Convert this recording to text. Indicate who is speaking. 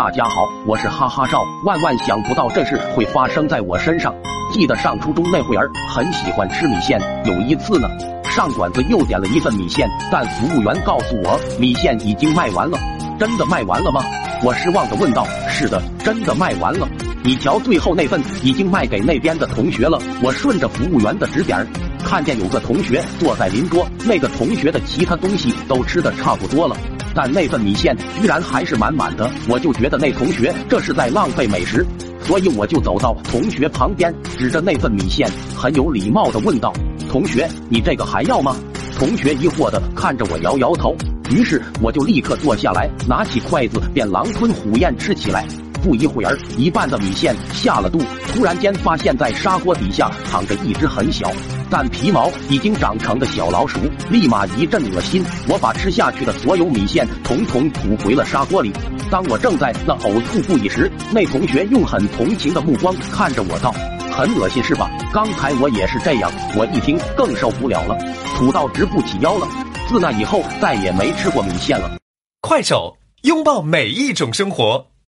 Speaker 1: 大家好，我是哈哈赵，万万想不到这事会发生在我身上。记得上初中那会儿，很喜欢吃米线。有一次呢，上馆子又点了一份米线，但服务员告诉我米线已经卖完了。真的卖完了吗？我失望的问道。是的，真的卖完了。你瞧，最后那份已经卖给那边的同学了。我顺着服务员的指点，看见有个同学坐在邻桌，那个同学的其他东西都吃的差不多了。但那份米线居然还是满满的，我就觉得那同学这是在浪费美食，所以我就走到同学旁边，指着那份米线，很有礼貌的问道：“同学，你这个还要吗？”同学疑惑的看着我，摇摇头。于是我就立刻坐下来，拿起筷子便狼吞虎咽吃起来。不一会儿，一半的米线下了肚，突然间发现，在砂锅底下躺着一只很小。但皮毛已经长成的小老鼠，立马一阵恶心。我把吃下去的所有米线统统吐回了砂锅里。当我正在那呕吐不已时，那同学用很同情的目光看着我道：“很恶心是吧？刚才我也是这样。”我一听更受不了了，吐到直不起腰了。自那以后，再也没吃过米线了。
Speaker 2: 快手，拥抱每一种生活。